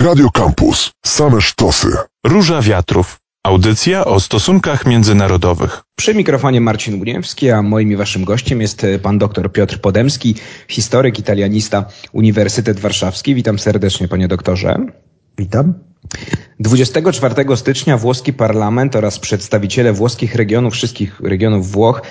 Radio Campus. Same sztosy. Róża Wiatrów. Audycja o stosunkach międzynarodowych. Przy mikrofonie Marcin Buniewski, a moim i waszym gościem jest pan dr Piotr Podemski, historyk, italianista, Uniwersytet Warszawski. Witam serdecznie, panie doktorze. Witam. 24 stycznia włoski parlament oraz przedstawiciele włoskich regionów, wszystkich regionów Włoch,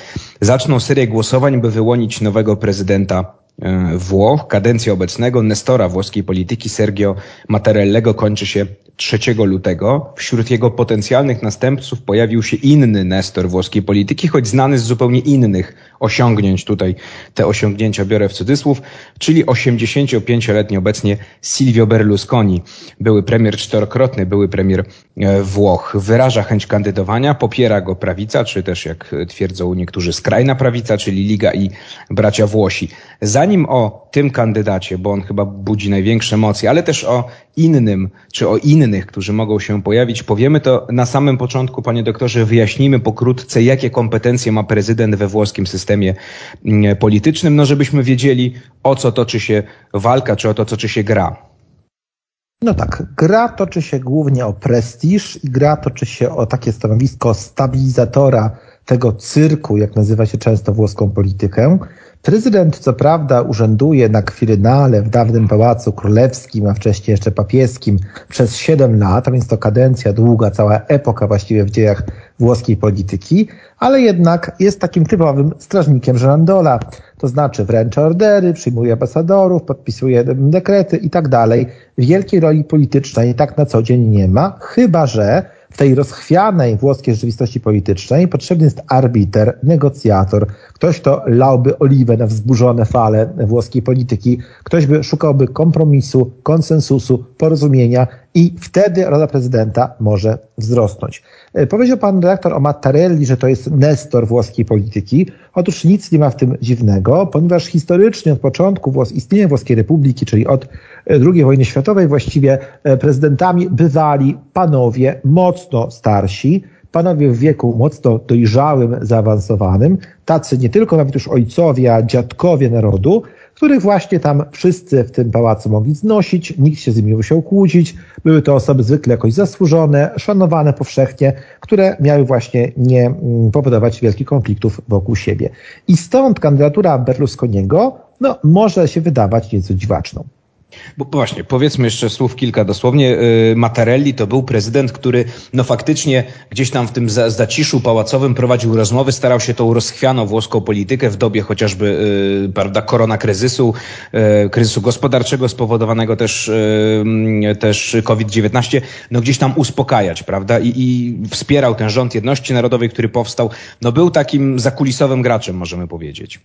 zaczną serię głosowań, by wyłonić nowego prezydenta e, Włoch. Kadencja obecnego Nestora włoskiej polityki Sergio Mattarellego kończy się 3 lutego. Wśród jego potencjalnych następców pojawił się inny Nestor włoskiej polityki, choć znany z zupełnie innych osiągnięć. Tutaj te osiągnięcia biorę w cudzysłów, czyli 85-letni obecnie Silvio Berlusconi, były premier czterokrotny, były premier e, Włoch. Wyraża chęć kandydowania, popiera go prawica, czy też jak twierdzą niektórzy skrajna prawica, czyli Liga i bracia Włosi. Zanim o tym kandydacie, bo on chyba budzi największe emocje, ale też o innym, czy o innych, którzy mogą się pojawić, powiemy to na samym początku, panie doktorze, wyjaśnijmy pokrótce, jakie kompetencje ma prezydent we włoskim systemie mm, politycznym, no żebyśmy wiedzieli, o co toczy się walka, czy o to toczy się gra. No tak, gra toczy się głównie o prestiż i gra toczy się o takie stanowisko stabilizatora tego cyrku, jak nazywa się często włoską politykę. Prezydent co prawda urzęduje na Kwirynale w dawnym Pałacu Królewskim, a wcześniej jeszcze papieskim przez 7 lat, a więc to kadencja długa, cała epoka właściwie w dziejach włoskiej polityki, ale jednak jest takim typowym strażnikiem żerandola. To znaczy wręcza ordery, przyjmuje ambasadorów, podpisuje dekrety i tak dalej. Wielkiej roli politycznej tak na co dzień nie ma, chyba że w tej rozchwianej włoskiej rzeczywistości politycznej potrzebny jest arbiter, negocjator, ktoś, kto lałby oliwę na wzburzone fale włoskiej polityki, ktoś by szukałby kompromisu, konsensusu, porozumienia i wtedy rola prezydenta może wzrosnąć. E, powiedział pan redaktor o Mattarelli, że to jest nestor włoskiej polityki. Otóż nic nie ma w tym dziwnego, ponieważ historycznie od początku włos istnienia Włoskiej Republiki, czyli od e, II wojny światowej właściwie e, prezydentami bywali panowie mocno starsi, panowie w wieku mocno dojrzałym, zaawansowanym, tacy nie tylko nawet już ojcowie, a dziadkowie narodu, których właśnie tam wszyscy w tym pałacu mogli znosić, nikt się z nimi nie musiał kłócić. Były to osoby zwykle jakoś zasłużone, szanowane powszechnie, które miały właśnie nie mm, powodować wielkich konfliktów wokół siebie. I stąd kandydatura Berlusconiego no, może się wydawać nieco dziwaczną. Bo właśnie, powiedzmy jeszcze słów kilka dosłownie. Y, Mattarelli to był prezydent, który no faktycznie gdzieś tam w tym zaciszu pałacowym prowadził rozmowy, starał się tą rozchwianą włoską politykę w dobie chociażby y, prawda, korona kryzysu, y, kryzysu gospodarczego spowodowanego też, też COVID-19, no gdzieś tam uspokajać, prawda? I, I wspierał ten rząd jedności narodowej, który powstał. No był takim zakulisowym graczem, możemy powiedzieć.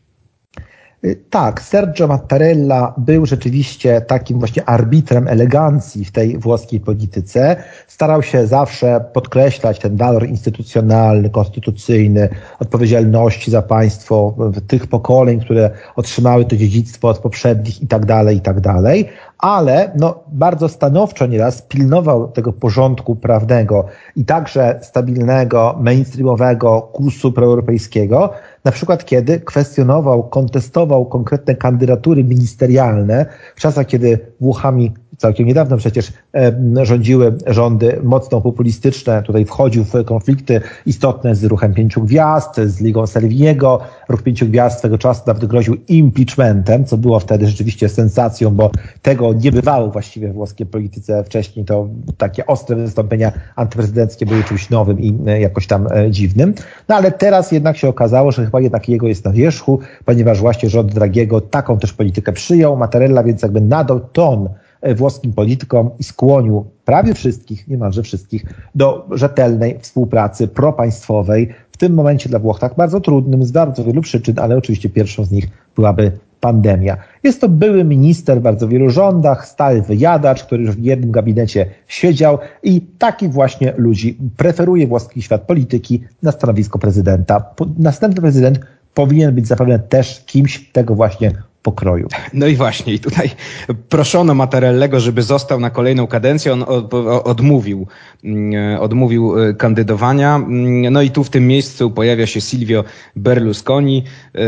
Y, tak, Sergio Mattarella był rzeczywiście takim właśnie arbitrem elegancji w tej włoskiej polityce. Starał się zawsze podkreślać ten walor instytucjonalny, konstytucyjny, odpowiedzialności za państwo tych pokoleń, które otrzymały to dziedzictwo od poprzednich i tak dalej, i tak dalej. Ale no, bardzo stanowczo nieraz pilnował tego porządku prawnego i także stabilnego, mainstreamowego kursu proeuropejskiego, na przykład kiedy kwestionował, kontestował konkretne kandydatury ministerialne w czasach, kiedy Włochami całkiem niedawno przecież rządziły rządy mocno populistyczne. Tutaj wchodził w konflikty istotne z ruchem pięciu gwiazd, z Ligą Salviniego. Ruch pięciu gwiazd swego czasu nawet groził impeachmentem, co było wtedy rzeczywiście sensacją, bo tego nie bywało właściwie w włoskiej polityce wcześniej. To takie ostre wystąpienia antyprezydenckie były czymś nowym i e, jakoś tam e, dziwnym. No ale teraz jednak się okazało, że chyba jednak jego jest na wierzchu, ponieważ właśnie rząd Dragiego taką też politykę przyjął. Mattarella więc jakby nadał ton E, włoskim politykom i skłonił prawie wszystkich, niemalże wszystkich, do rzetelnej współpracy propaństwowej. W tym momencie dla Włoch tak bardzo trudnym, z bardzo wielu przyczyn, ale oczywiście pierwszą z nich byłaby pandemia. Jest to były minister w bardzo wielu rządach, stały wyjadacz, który już w jednym gabinecie siedział i taki właśnie ludzi preferuje włoski świat polityki na stanowisko prezydenta. Następny prezydent powinien być zapewne też kimś tego właśnie pokroju. No i właśnie, i tutaj proszono Mattarellego, żeby został na kolejną kadencję, on odmówił, mm, odmówił e, kandydowania. Mm, no i tu w tym miejscu pojawia się Silvio Berlusconi. E,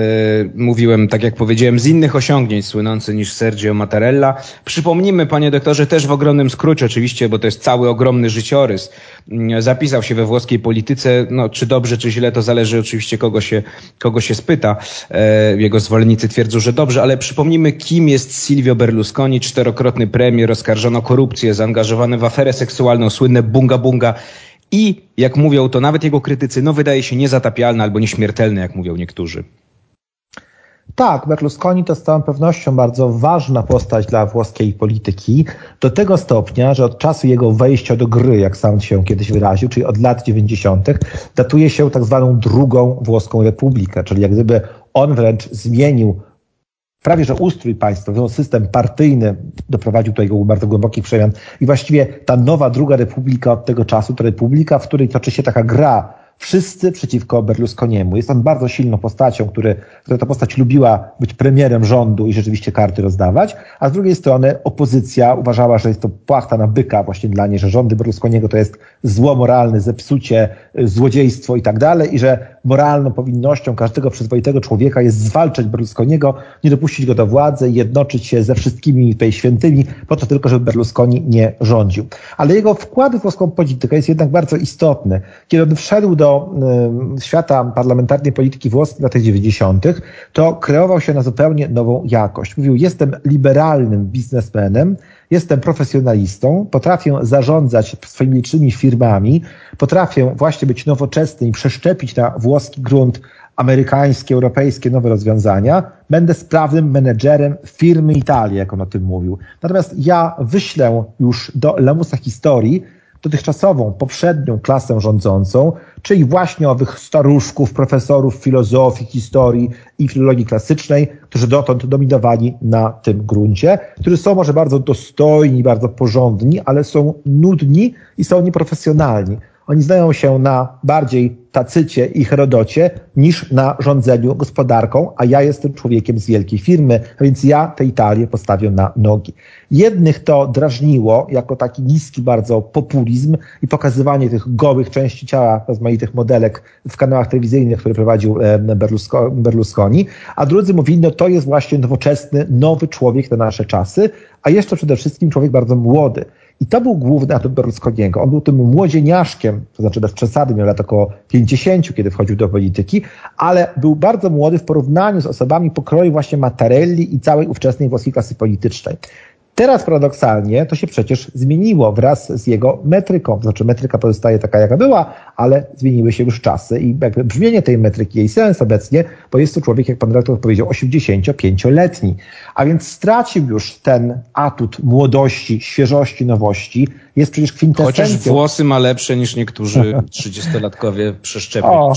mówiłem, tak jak powiedziałem, z innych osiągnięć słynący niż Sergio Mattarella. Przypomnijmy, panie doktorze, też w ogromnym skrócie oczywiście, bo to jest cały ogromny życiorys. Mm, zapisał się we włoskiej polityce, no czy dobrze, czy źle, to zależy oczywiście kogo się, kogo się spyta. E, jego zwolennicy twierdzą, że dobrze, ale przypomnijmy, kim jest Silvio Berlusconi, czterokrotny premier, oskarżono korupcję, zaangażowany w aferę seksualną, słynne bunga bunga. I, jak mówią to nawet jego krytycy, no wydaje się niezatapialny albo nieśmiertelny, jak mówią niektórzy. Tak, Berlusconi to z całą pewnością bardzo ważna postać dla włoskiej polityki, do tego stopnia, że od czasu jego wejścia do gry, jak sam się kiedyś wyraził, czyli od lat 90., datuje się tak zwaną drugą włoską republikę, czyli jak gdyby on wręcz zmienił prawie że ustrój państwa, system partyjny doprowadził do jego bardzo głębokich przemian. I właściwie ta nowa druga republika od tego czasu to republika, w której toczy się taka gra wszyscy przeciwko Berlusconiemu. Jest on bardzo silną postacią, który, która ta postać lubiła być premierem rządu i rzeczywiście karty rozdawać, a z drugiej strony opozycja uważała, że jest to płachta na byka właśnie dla niej, że rządy Berlusconiego to jest zło moralne, zepsucie, złodziejstwo i tak dalej i że moralną powinnością każdego przyzwoitego człowieka jest zwalczać Berlusconiego, nie dopuścić go do władzy, jednoczyć się ze wszystkimi tutaj świętymi, po to tylko, żeby Berlusconi nie rządził. Ale jego wkład w włoską politykę jest jednak bardzo istotny. Kiedy on wszedł do y, świata parlamentarnej polityki włoskiej w latach 90., to kreował się na zupełnie nową jakość. Mówił, jestem liberalnym biznesmenem, jestem profesjonalistą, potrafię zarządzać swoimi licznymi firmami, potrafię właśnie być nowoczesny i przeszczepić na włoski grunt amerykańskie, europejskie nowe rozwiązania. Będę sprawnym menedżerem firmy Italii, jak on o tym mówił. Natomiast ja wyślę już do lamusa historii dotychczasową, poprzednią klasę rządzącą, czyli właśnie owych staruszków, profesorów filozofii, historii i filologii klasycznej, którzy dotąd dominowali na tym gruncie, którzy są może bardzo dostojni, bardzo porządni, ale są nudni i są nieprofesjonalni. Oni znają się na bardziej Tacycie i Herodocie niż na rządzeniu gospodarką, a ja jestem człowiekiem z wielkiej firmy, więc ja tę Italię postawię na nogi. Jednych to drażniło jako taki niski bardzo populizm i pokazywanie tych gołych części ciała rozmaitych modelek w kanałach telewizyjnych, które prowadził Berlusconi, a drudzy mówili, no to jest właśnie nowoczesny, nowy człowiek na nasze czasy, a jeszcze przede wszystkim człowiek bardzo młody. I to był główny atut Berlusconiego. On był tym młodzieniaszkiem, to znaczy bez przesady, miał lat około 50, kiedy wchodził do polityki, ale był bardzo młody w porównaniu z osobami pokroju właśnie Mattarelli i całej ówczesnej włoskiej klasy politycznej. Teraz paradoksalnie to się przecież zmieniło wraz z jego metryką. To znaczy metryka pozostaje taka, jaka była, ale zmieniły się już czasy i jakby brzmienie tej metryki, jej sens obecnie, bo jest to człowiek, jak pan redaktor powiedział, 85-letni. A więc stracił już ten atut młodości, świeżości, nowości. Jest przecież kwintesencją. Chociaż włosy ma lepsze niż niektórzy trzydziestolatkowie przeszczepione.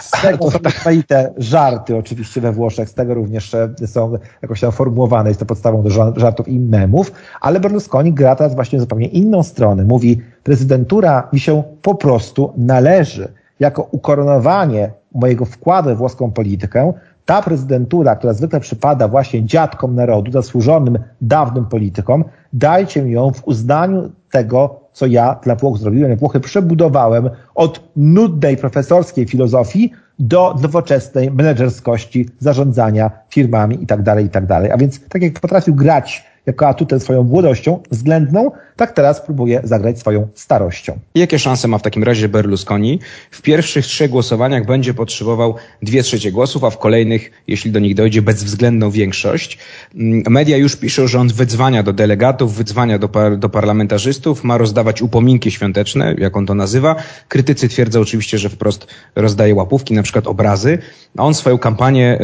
Z tego są te żarty oczywiście we Włoszech, z tego również są jakoś tam formułowane, jest to podstawą do żartów i memów, ale Berlusconi gra teraz właśnie zupełnie inną stronę. Mówi, prezydentura mi się po prostu należy jako ukoronowanie mojego wkładu w włoską politykę, ta prezydentura, która zwykle przypada właśnie dziadkom narodu, zasłużonym dawnym politykom, dajcie mi ją w uznaniu tego, co ja dla Włoch zrobiłem. Włochy przebudowałem od nudnej profesorskiej filozofii do nowoczesnej menedżerskości, zarządzania firmami itd., tak itd. Tak A więc tak jak potrafił grać jako atutem swoją młodością względną, tak teraz próbuje zagrać swoją starością. Jakie szanse ma w takim razie Berlusconi? W pierwszych trzech głosowaniach będzie potrzebował dwie trzecie głosów, a w kolejnych, jeśli do nich dojdzie, bezwzględną większość. Mm, media już piszą, że on wydzwania do delegatów, wydzwania do, par do parlamentarzystów, ma rozdawać upominki świąteczne, jak on to nazywa. Krytycy twierdzą oczywiście, że wprost rozdaje łapówki, na przykład obrazy. A on swoją kampanię,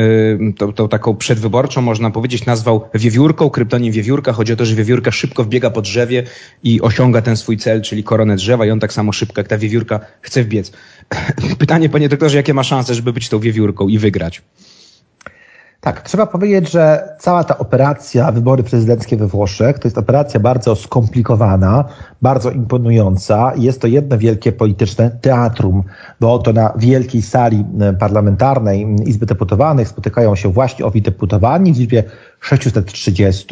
tą, tą taką przedwyborczą, można powiedzieć, nazwał wiewiórką, kryptonim wiewiórka. Chodzi o to, że wiewiórka szybko wbiega po drzewie, i osiąga ten swój cel, czyli koronę drzewa i on tak samo szybko jak ta wiewiórka chce wbiec. Pytanie, panie doktorze, jakie ma szanse, żeby być tą wiewiórką i wygrać? Tak, trzeba powiedzieć, że cała ta operacja, wybory prezydenckie we Włoszech, to jest operacja bardzo skomplikowana, bardzo imponująca. Jest to jedno wielkie polityczne teatrum, bo oto na wielkiej sali parlamentarnej Izby Deputowanych spotykają się właśnie owi deputowani w liczbie 630,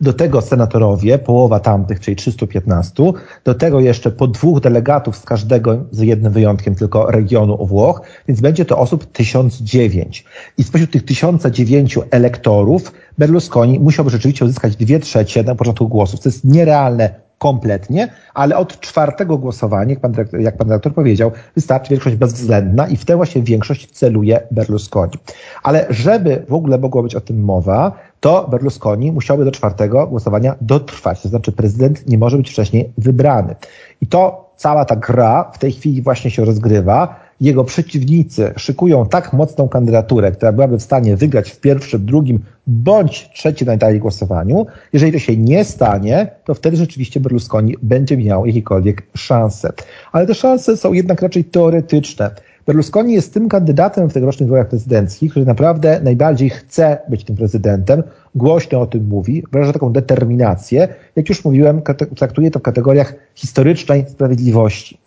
do tego senatorowie, połowa tamtych, czyli 315, do tego jeszcze po dwóch delegatów z każdego, z jednym wyjątkiem tylko regionu Włoch, więc będzie to osób 1009. I spośród tych 1009 elektorów Berlusconi musiałby rzeczywiście uzyskać dwie trzecie na początku głosów, co jest nierealne kompletnie, ale od czwartego głosowania, jak pan, dyrektor, jak pan dyrektor powiedział, wystarczy większość bezwzględna i w tę właśnie większość celuje Berlusconi. Ale żeby w ogóle mogła być o tym mowa, to Berlusconi musiałby do czwartego głosowania dotrwać. To znaczy prezydent nie może być wcześniej wybrany. I to cała ta gra w tej chwili właśnie się rozgrywa jego przeciwnicy szykują tak mocną kandydaturę, która byłaby w stanie wygrać w pierwszym, drugim bądź trzecim najdalej głosowaniu, jeżeli to się nie stanie, to wtedy rzeczywiście Berlusconi będzie miał jakiekolwiek szanse. Ale te szanse są jednak raczej teoretyczne. Berlusconi jest tym kandydatem w tegorocznych wyborach prezydenckich, który naprawdę najbardziej chce być tym prezydentem, głośno o tym mówi, wyraża taką determinację. Jak już mówiłem, traktuje to w kategoriach historycznej sprawiedliwości.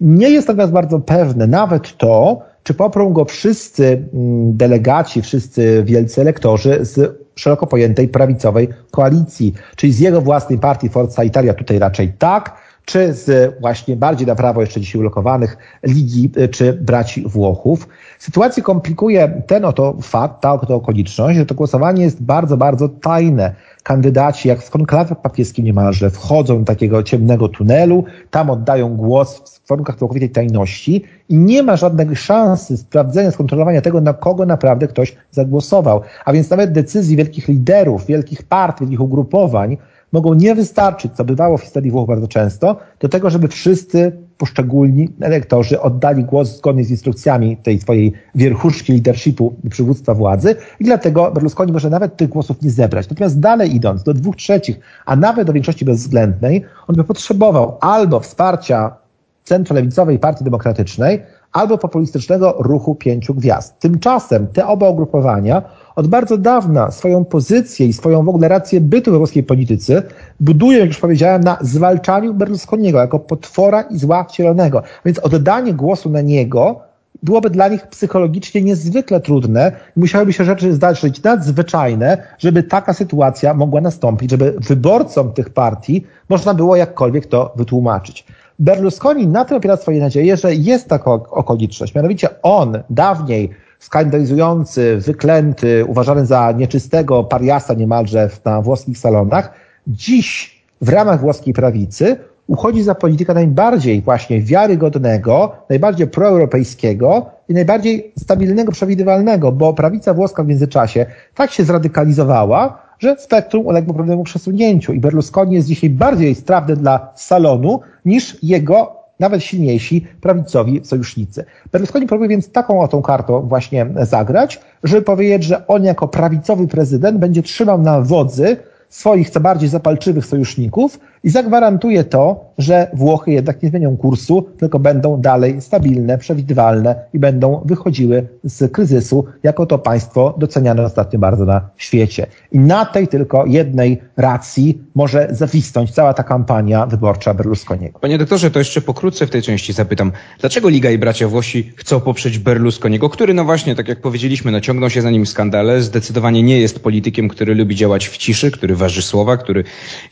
Nie jest natomiast bardzo pewne nawet to, czy poprą go wszyscy mm, delegaci, wszyscy wielcy elektorzy z szeroko pojętej prawicowej koalicji, czyli z jego własnej partii Forza Italia tutaj raczej tak, czy z właśnie bardziej na prawo jeszcze dzisiaj ulokowanych Ligi y, czy braci Włochów. Sytuację komplikuje ten oto fakt, ta oto okoliczność, że to głosowanie jest bardzo, bardzo tajne. Kandydaci, jak w konklawie papieskim niemalże, wchodzą do takiego ciemnego tunelu, tam oddają głos w warunkach całkowitej tajności i nie ma żadnej szansy sprawdzenia, skontrolowania tego, na kogo naprawdę ktoś zagłosował. A więc nawet decyzji wielkich liderów, wielkich partii, wielkich ugrupowań mogą nie wystarczyć, co bywało w historii Włoch bardzo często, do tego, żeby wszyscy poszczególni elektorzy oddali głos zgodnie z instrukcjami tej swojej wierchuszki leadershipu przywództwa władzy i dlatego Berlusconi może nawet tych głosów nie zebrać. Natomiast dalej idąc do dwóch trzecich, a nawet do większości bezwzględnej, on by potrzebował albo wsparcia centrolewicowej Partii Demokratycznej, albo populistycznego ruchu pięciu gwiazd. Tymczasem te oba ugrupowania od bardzo dawna swoją pozycję i swoją w ogóle rację bytu we włoskiej polityce budują, jak już powiedziałem, na zwalczaniu Berlusconiego jako potwora i zła wcielonego. Więc oddanie głosu na niego byłoby dla nich psychologicznie niezwykle trudne i musiałyby się rzeczy zdarzyć nadzwyczajne, żeby taka sytuacja mogła nastąpić, żeby wyborcom tych partii można było jakkolwiek to wytłumaczyć. Berlusconi na tym opiera swoje nadzieje, że jest taka okoliczność. Mianowicie on dawniej skandalizujący, wyklęty, uważany za nieczystego pariasa niemalże na włoskich salonach, dziś w ramach włoskiej prawicy uchodzi za polityka najbardziej właśnie wiarygodnego, najbardziej proeuropejskiego i najbardziej stabilnego, przewidywalnego, bo prawica włoska w międzyczasie tak się zradykalizowała, że spektrum uległo pewnemu przesunięciu i Berlusconi jest dzisiaj bardziej strawny dla salonu niż jego nawet silniejsi prawicowi sojusznicy. Berlusconi próbuje więc taką oto kartą właśnie zagrać, żeby powiedzieć, że on jako prawicowy prezydent będzie trzymał na wodzy swoich co bardziej zapalczywych sojuszników i zagwarantuje to, że Włochy jednak nie zmienią kursu, tylko będą dalej stabilne, przewidywalne i będą wychodziły z kryzysu jako to państwo doceniane ostatnio bardzo na świecie. I na tej tylko jednej racji może zawisnąć cała ta kampania wyborcza Berlusconiego. Panie doktorze, to jeszcze pokrótce w tej części zapytam, dlaczego Liga i bracia Włosi chcą poprzeć Berlusconiego, który no właśnie, tak jak powiedzieliśmy, no ciągną się za nim skandale, zdecydowanie nie jest politykiem, który lubi działać w ciszy, który waży słowa, który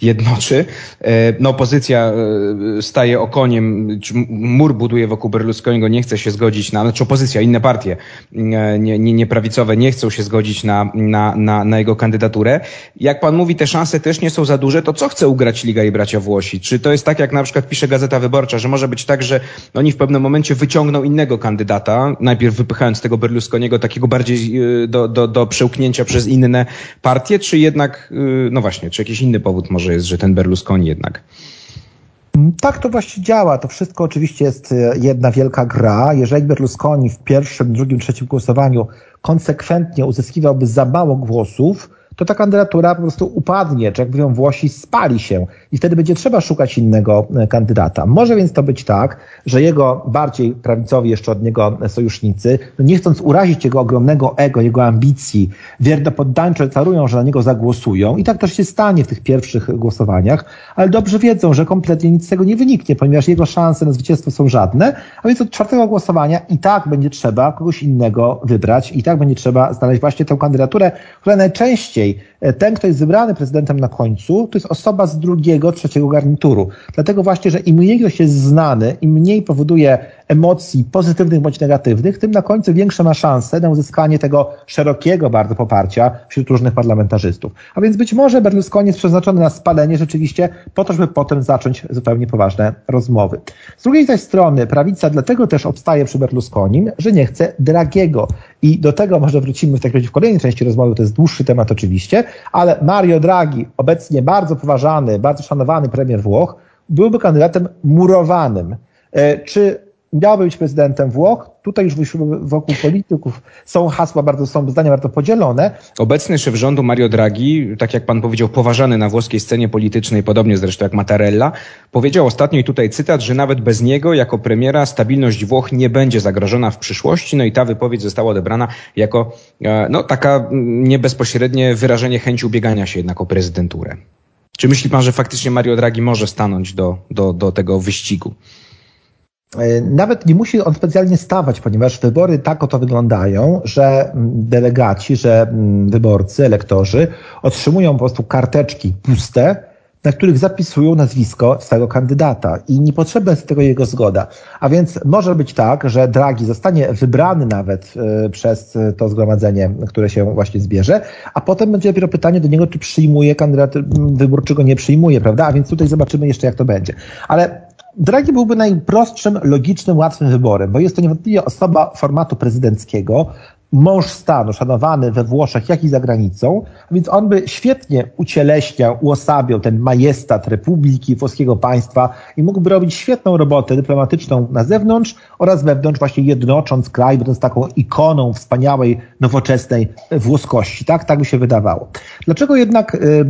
jednoczy. E, no opozycja e, staje okoniem, mur buduje wokół Berlusconiego, nie chce się zgodzić na, znaczy opozycja, inne partie e, nie, nie, nieprawicowe nie chcą się zgodzić na, na, na, na jego kandydaturę. Jak pan mówi, te szanse też nie są za duże, to co chce ugrać Liga i bracia Włosi? Czy to jest tak, jak na przykład pisze Gazeta Wyborcza, że może być tak, że oni w pewnym momencie wyciągną innego kandydata, najpierw wypychając tego Berlusconiego takiego bardziej do, do, do przełknięcia przez inne partie, czy jednak, no właśnie, czy jakiś inny powód może jest, że ten Berlusconi jednak tak to właśnie działa. To wszystko oczywiście jest e, jedna wielka gra. Jeżeli Berlusconi w pierwszym, drugim, trzecim głosowaniu konsekwentnie uzyskiwałby za mało głosów, to ta kandydatura po prostu upadnie, czy jak mówią Włosi, spali się i wtedy będzie trzeba szukać innego e, kandydata. Może więc to być tak, że jego bardziej prawicowi jeszcze od niego sojusznicy, no nie chcąc urazić jego ogromnego ego, jego ambicji, wiernopoddańczo deklarują, że na niego zagłosują i tak też się stanie w tych pierwszych głosowaniach, ale dobrze wiedzą, że kompletnie nic z tego nie wyniknie, ponieważ jego szanse na zwycięstwo są żadne, a więc od czwartego głosowania i tak będzie trzeba kogoś innego wybrać i tak będzie trzeba znaleźć właśnie tę kandydaturę, która najczęściej e, ten, kto jest wybrany prezydentem na końcu, to jest osoba z drugiego, trzeciego garnituru. Dlatego właśnie, że im mniej ktoś jest znany, im mniej powoduje emocji pozytywnych bądź negatywnych, tym na końcu większe ma szanse na uzyskanie tego szerokiego bardzo poparcia wśród różnych parlamentarzystów. A więc być może Berlusconi jest przeznaczony na spalenie rzeczywiście po to, żeby potem zacząć zupełnie poważne rozmowy. Z drugiej zaś strony prawica dlatego też obstaje przy Berlusconim, że nie chce Dragiego. I do tego może wrócimy w takim razie w kolejnej części rozmowy, to jest dłuższy temat oczywiście, ale Mario Draghi, obecnie bardzo poważany, bardzo szanowany premier Włoch, byłby kandydatem murowanym. E, czy miałby być prezydentem Włoch. Tutaj już wokół polityków są hasła bardzo, są zdania bardzo podzielone. Obecny szef rządu Mario Draghi, tak jak pan powiedział, poważany na włoskiej scenie politycznej, podobnie zresztą jak Mattarella, powiedział ostatnio i tutaj cytat, że nawet bez niego jako premiera stabilność Włoch nie będzie zagrożona w przyszłości. No i ta wypowiedź została odebrana jako e, no, taka niebezpośrednie wyrażenie chęci ubiegania się jednak o prezydenturę. Czy myśli pan, że faktycznie Mario Draghi może stanąć do, do, do tego wyścigu? E, nawet nie musi on specjalnie stawać, ponieważ wybory tak oto wyglądają, że mm, delegaci, że mm, wyborcy, elektorzy otrzymują po prostu karteczki puste, na których zapisują nazwisko swojego kandydata i nie potrzebna jest tego jego zgoda. A więc może być tak, że Draghi zostanie wybrany nawet e, przez to zgromadzenie, które się właśnie zbierze, a potem będzie dopiero pytanie do niego, czy przyjmuje kandydat wybór, czy go nie przyjmuje, prawda? A więc tutaj zobaczymy jeszcze, jak to będzie. Ale Draghi byłby najprostszym, logicznym, łatwym wyborem, bo jest to niewątpliwie osoba formatu prezydenckiego, mąż stanu, szanowany we Włoszech, jak i za granicą, więc on by świetnie ucieleśniał, uosabiał ten majestat Republiki Włoskiego Państwa i mógłby robić świetną robotę dyplomatyczną na zewnątrz oraz wewnątrz, właśnie jednocząc kraj, będąc taką ikoną wspaniałej, nowoczesnej włoskości. Tak, tak by się wydawało. Dlaczego jednak, yy,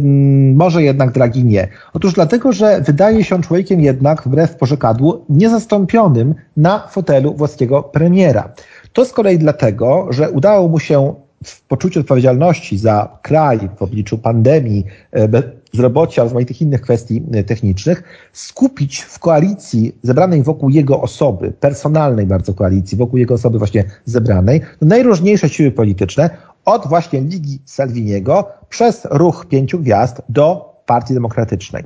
może jednak Draghi nie? Otóż dlatego, że wydaje się człowiekiem jednak, wbrew porzekadłu, niezastąpionym na fotelu włoskiego premiera. To z kolei dlatego, że udało mu się w poczuciu odpowiedzialności za kraj w obliczu pandemii, e, bezrobocia, rozmaitych innych kwestii e, technicznych, skupić w koalicji zebranej wokół jego osoby, personalnej bardzo koalicji, wokół jego osoby właśnie zebranej, najróżniejsze siły polityczne, od właśnie Ligi Salviniego przez ruch pięciu gwiazd do Partii Demokratycznej.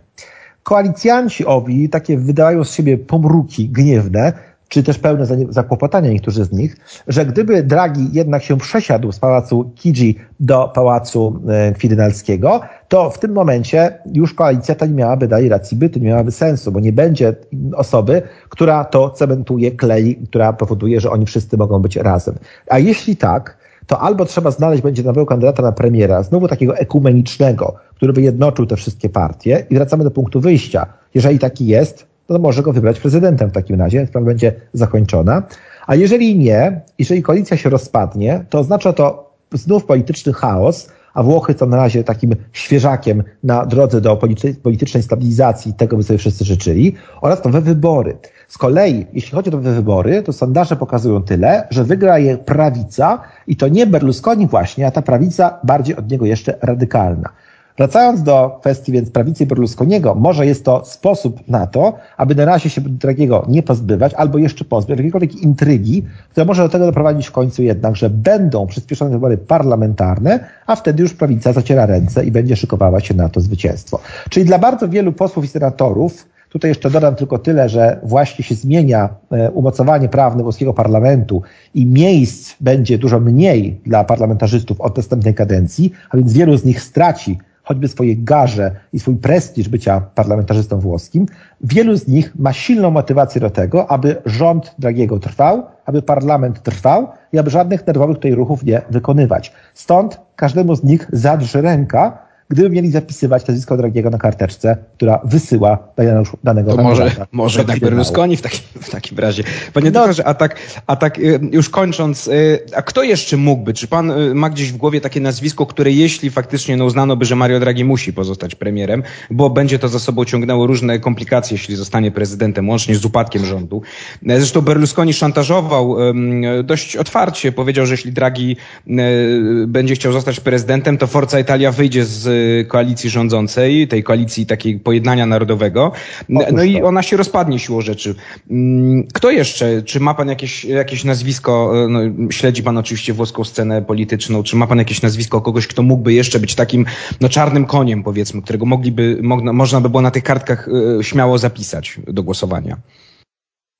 Koalicjanci owi, takie wydają z siebie pomruki gniewne, czy też pełne zakłopotania niektórzy z nich, że gdyby Draghi jednak się przesiadł z pałacu Kiji do pałacu e, Kwidynalskiego, to w tym momencie już koalicja ta nie miałaby dalej racji bytu, nie miałaby sensu, bo nie będzie osoby, która to cementuje, klei, która powoduje, że oni wszyscy mogą być razem. A jeśli tak, to albo trzeba znaleźć będzie nowego kandydata na premiera, znowu takiego ekumenicznego, który by jednoczył te wszystkie partie i wracamy do punktu wyjścia. Jeżeli taki jest, to może go wybrać prezydentem w takim razie, sprawa będzie zakończona. A jeżeli nie, jeżeli koalicja się rozpadnie, to oznacza to znów polityczny chaos, a Włochy są na razie takim świeżakiem na drodze do politycznej stabilizacji, tego by sobie wszyscy życzyli, oraz nowe wybory. Z kolei, jeśli chodzi o nowe wybory, to sondaże pokazują tyle, że wygra je prawica i to nie Berlusconi właśnie, a ta prawica bardziej od niego jeszcze radykalna. Wracając do kwestii więc prawicy Berlusconiego, może jest to sposób na to, aby na razie się takiego nie pozbywać, albo jeszcze pozbyć jakiejkolwiek intrygi, która może do tego doprowadzić w końcu jednak, że będą przyspieszone wybory parlamentarne, a wtedy już prawica zaciera ręce i będzie szykowała się na to zwycięstwo. Czyli dla bardzo wielu posłów i senatorów, Tutaj jeszcze dodam tylko tyle, że właśnie się zmienia e, umocowanie prawne włoskiego parlamentu i miejsc będzie dużo mniej dla parlamentarzystów od następnej kadencji, a więc wielu z nich straci choćby swoje garze i swój prestiż bycia parlamentarzystą włoskim, wielu z nich ma silną motywację do tego, aby rząd Dragiego trwał, aby parlament trwał i aby żadnych nerwowych tutaj ruchów nie wykonywać. Stąd każdemu z nich zadrży ręka, gdyby mieli zapisywać nazwisko Dragiego na karteczce, która wysyła danego, to może, może jednak Berlusconi w takim, w takim razie. Panie no. doktorze, a tak, a tak y, już kończąc, y, a kto jeszcze mógłby? Czy pan y, ma gdzieś w głowie takie nazwisko, które jeśli faktycznie no, uznano by, że Mario Draghi musi pozostać premierem, bo będzie to za sobą ciągnęło różne komplikacje, jeśli zostanie prezydentem, łącznie z upadkiem rządu. Zresztą Berlusconi szantażował dość otwarcie, powiedział, że jeśli Draghi będzie chciał zostać prezydentem, to Forza Italia wyjdzie z koalicji rządzącej, tej koalicji takiej pojednania narodowego. No i ona się rozpadnie siłą rzeczy. Mm, kto jeszcze? Czy ma pan jakieś, jakieś nazwisko, no, śledzi pan oczywiście włoską scenę polityczną, czy ma pan jakieś nazwisko kogoś, kto mógłby jeszcze być takim no, czarnym koniem, powiedzmy, którego mogliby, mo, można by było na tych kartkach e, śmiało zapisać do głosowania?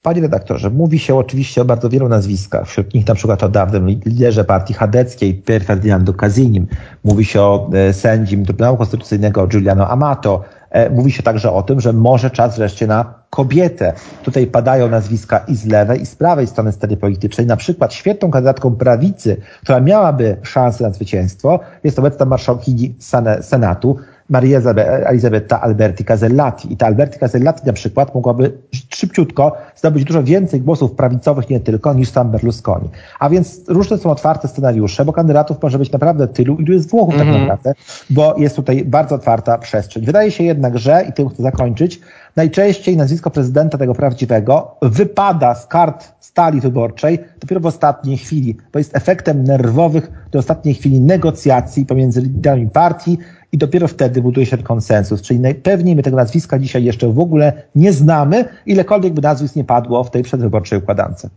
Panie redaktorze, mówi się oczywiście o bardzo wielu nazwiskach, wśród nich na przykład o dawnym liderze partii chadeckiej, Pier Ferdinando Casinim. Mówi się o e, sędzim Trybunału Konstytucyjnego Giuliano Amato. E, mówi się także o tym, że może czas wreszcie na kobietę. Tutaj padają nazwiska i z lewej, i z prawej strony sceny politycznej. Na przykład świetną kandydatką prawicy, która miałaby szansę na zwycięstwo, jest obecna marszałkini Senatu, Maria Elisabetta Alberti Casellati. I ta Alberti Casellati na przykład mogłaby szybciutko zdobyć dużo więcej głosów prawicowych nie tylko niż sam Berlusconi. A więc różne są otwarte scenariusze, bo kandydatów może być naprawdę tylu, ilu jest Włochów mm -hmm. tak mhm. naprawdę, bo jest tutaj bardzo otwarta przestrzeń. Wydaje się jednak, że, i tym chcę zakończyć, najczęściej nazwisko prezydenta tego prawdziwego wypada z kart stali wyborczej dopiero w ostatniej chwili, bo jest efektem nerwowych do ostatniej chwili negocjacji pomiędzy liderami partii i dopiero wtedy buduje się konsensus. Czyli najpewniej my tego nazwiska dzisiaj jeszcze w ogóle nie znamy, ilekolwiek by nazwisk nie padło w tej przedwyborczej układance.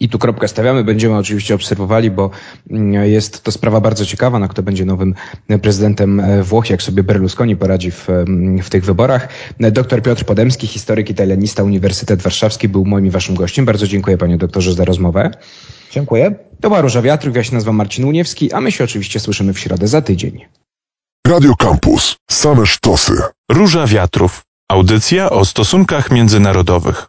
I tu kropkę stawiamy, będziemy oczywiście obserwowali, bo mm, jest to sprawa bardzo ciekawa, na kto będzie nowym prezydentem e, Włoch, jak sobie Berlusconi poradzi w, mm, w tych wyborach. Doktor Piotr Podemski, historyk italianista, Uniwersytet Warszawski, był moim i waszym gościem. Bardzo dziękuję panie doktorze za rozmowę. Dziękuję. To była Róża Wiatrów, ja się nazywam Marcin Uniewski, a my się oczywiście słyszymy w środę za tydzień. Radio Campus. Same sztosy. Róża Wiatrów. Audycja o stosunkach międzynarodowych.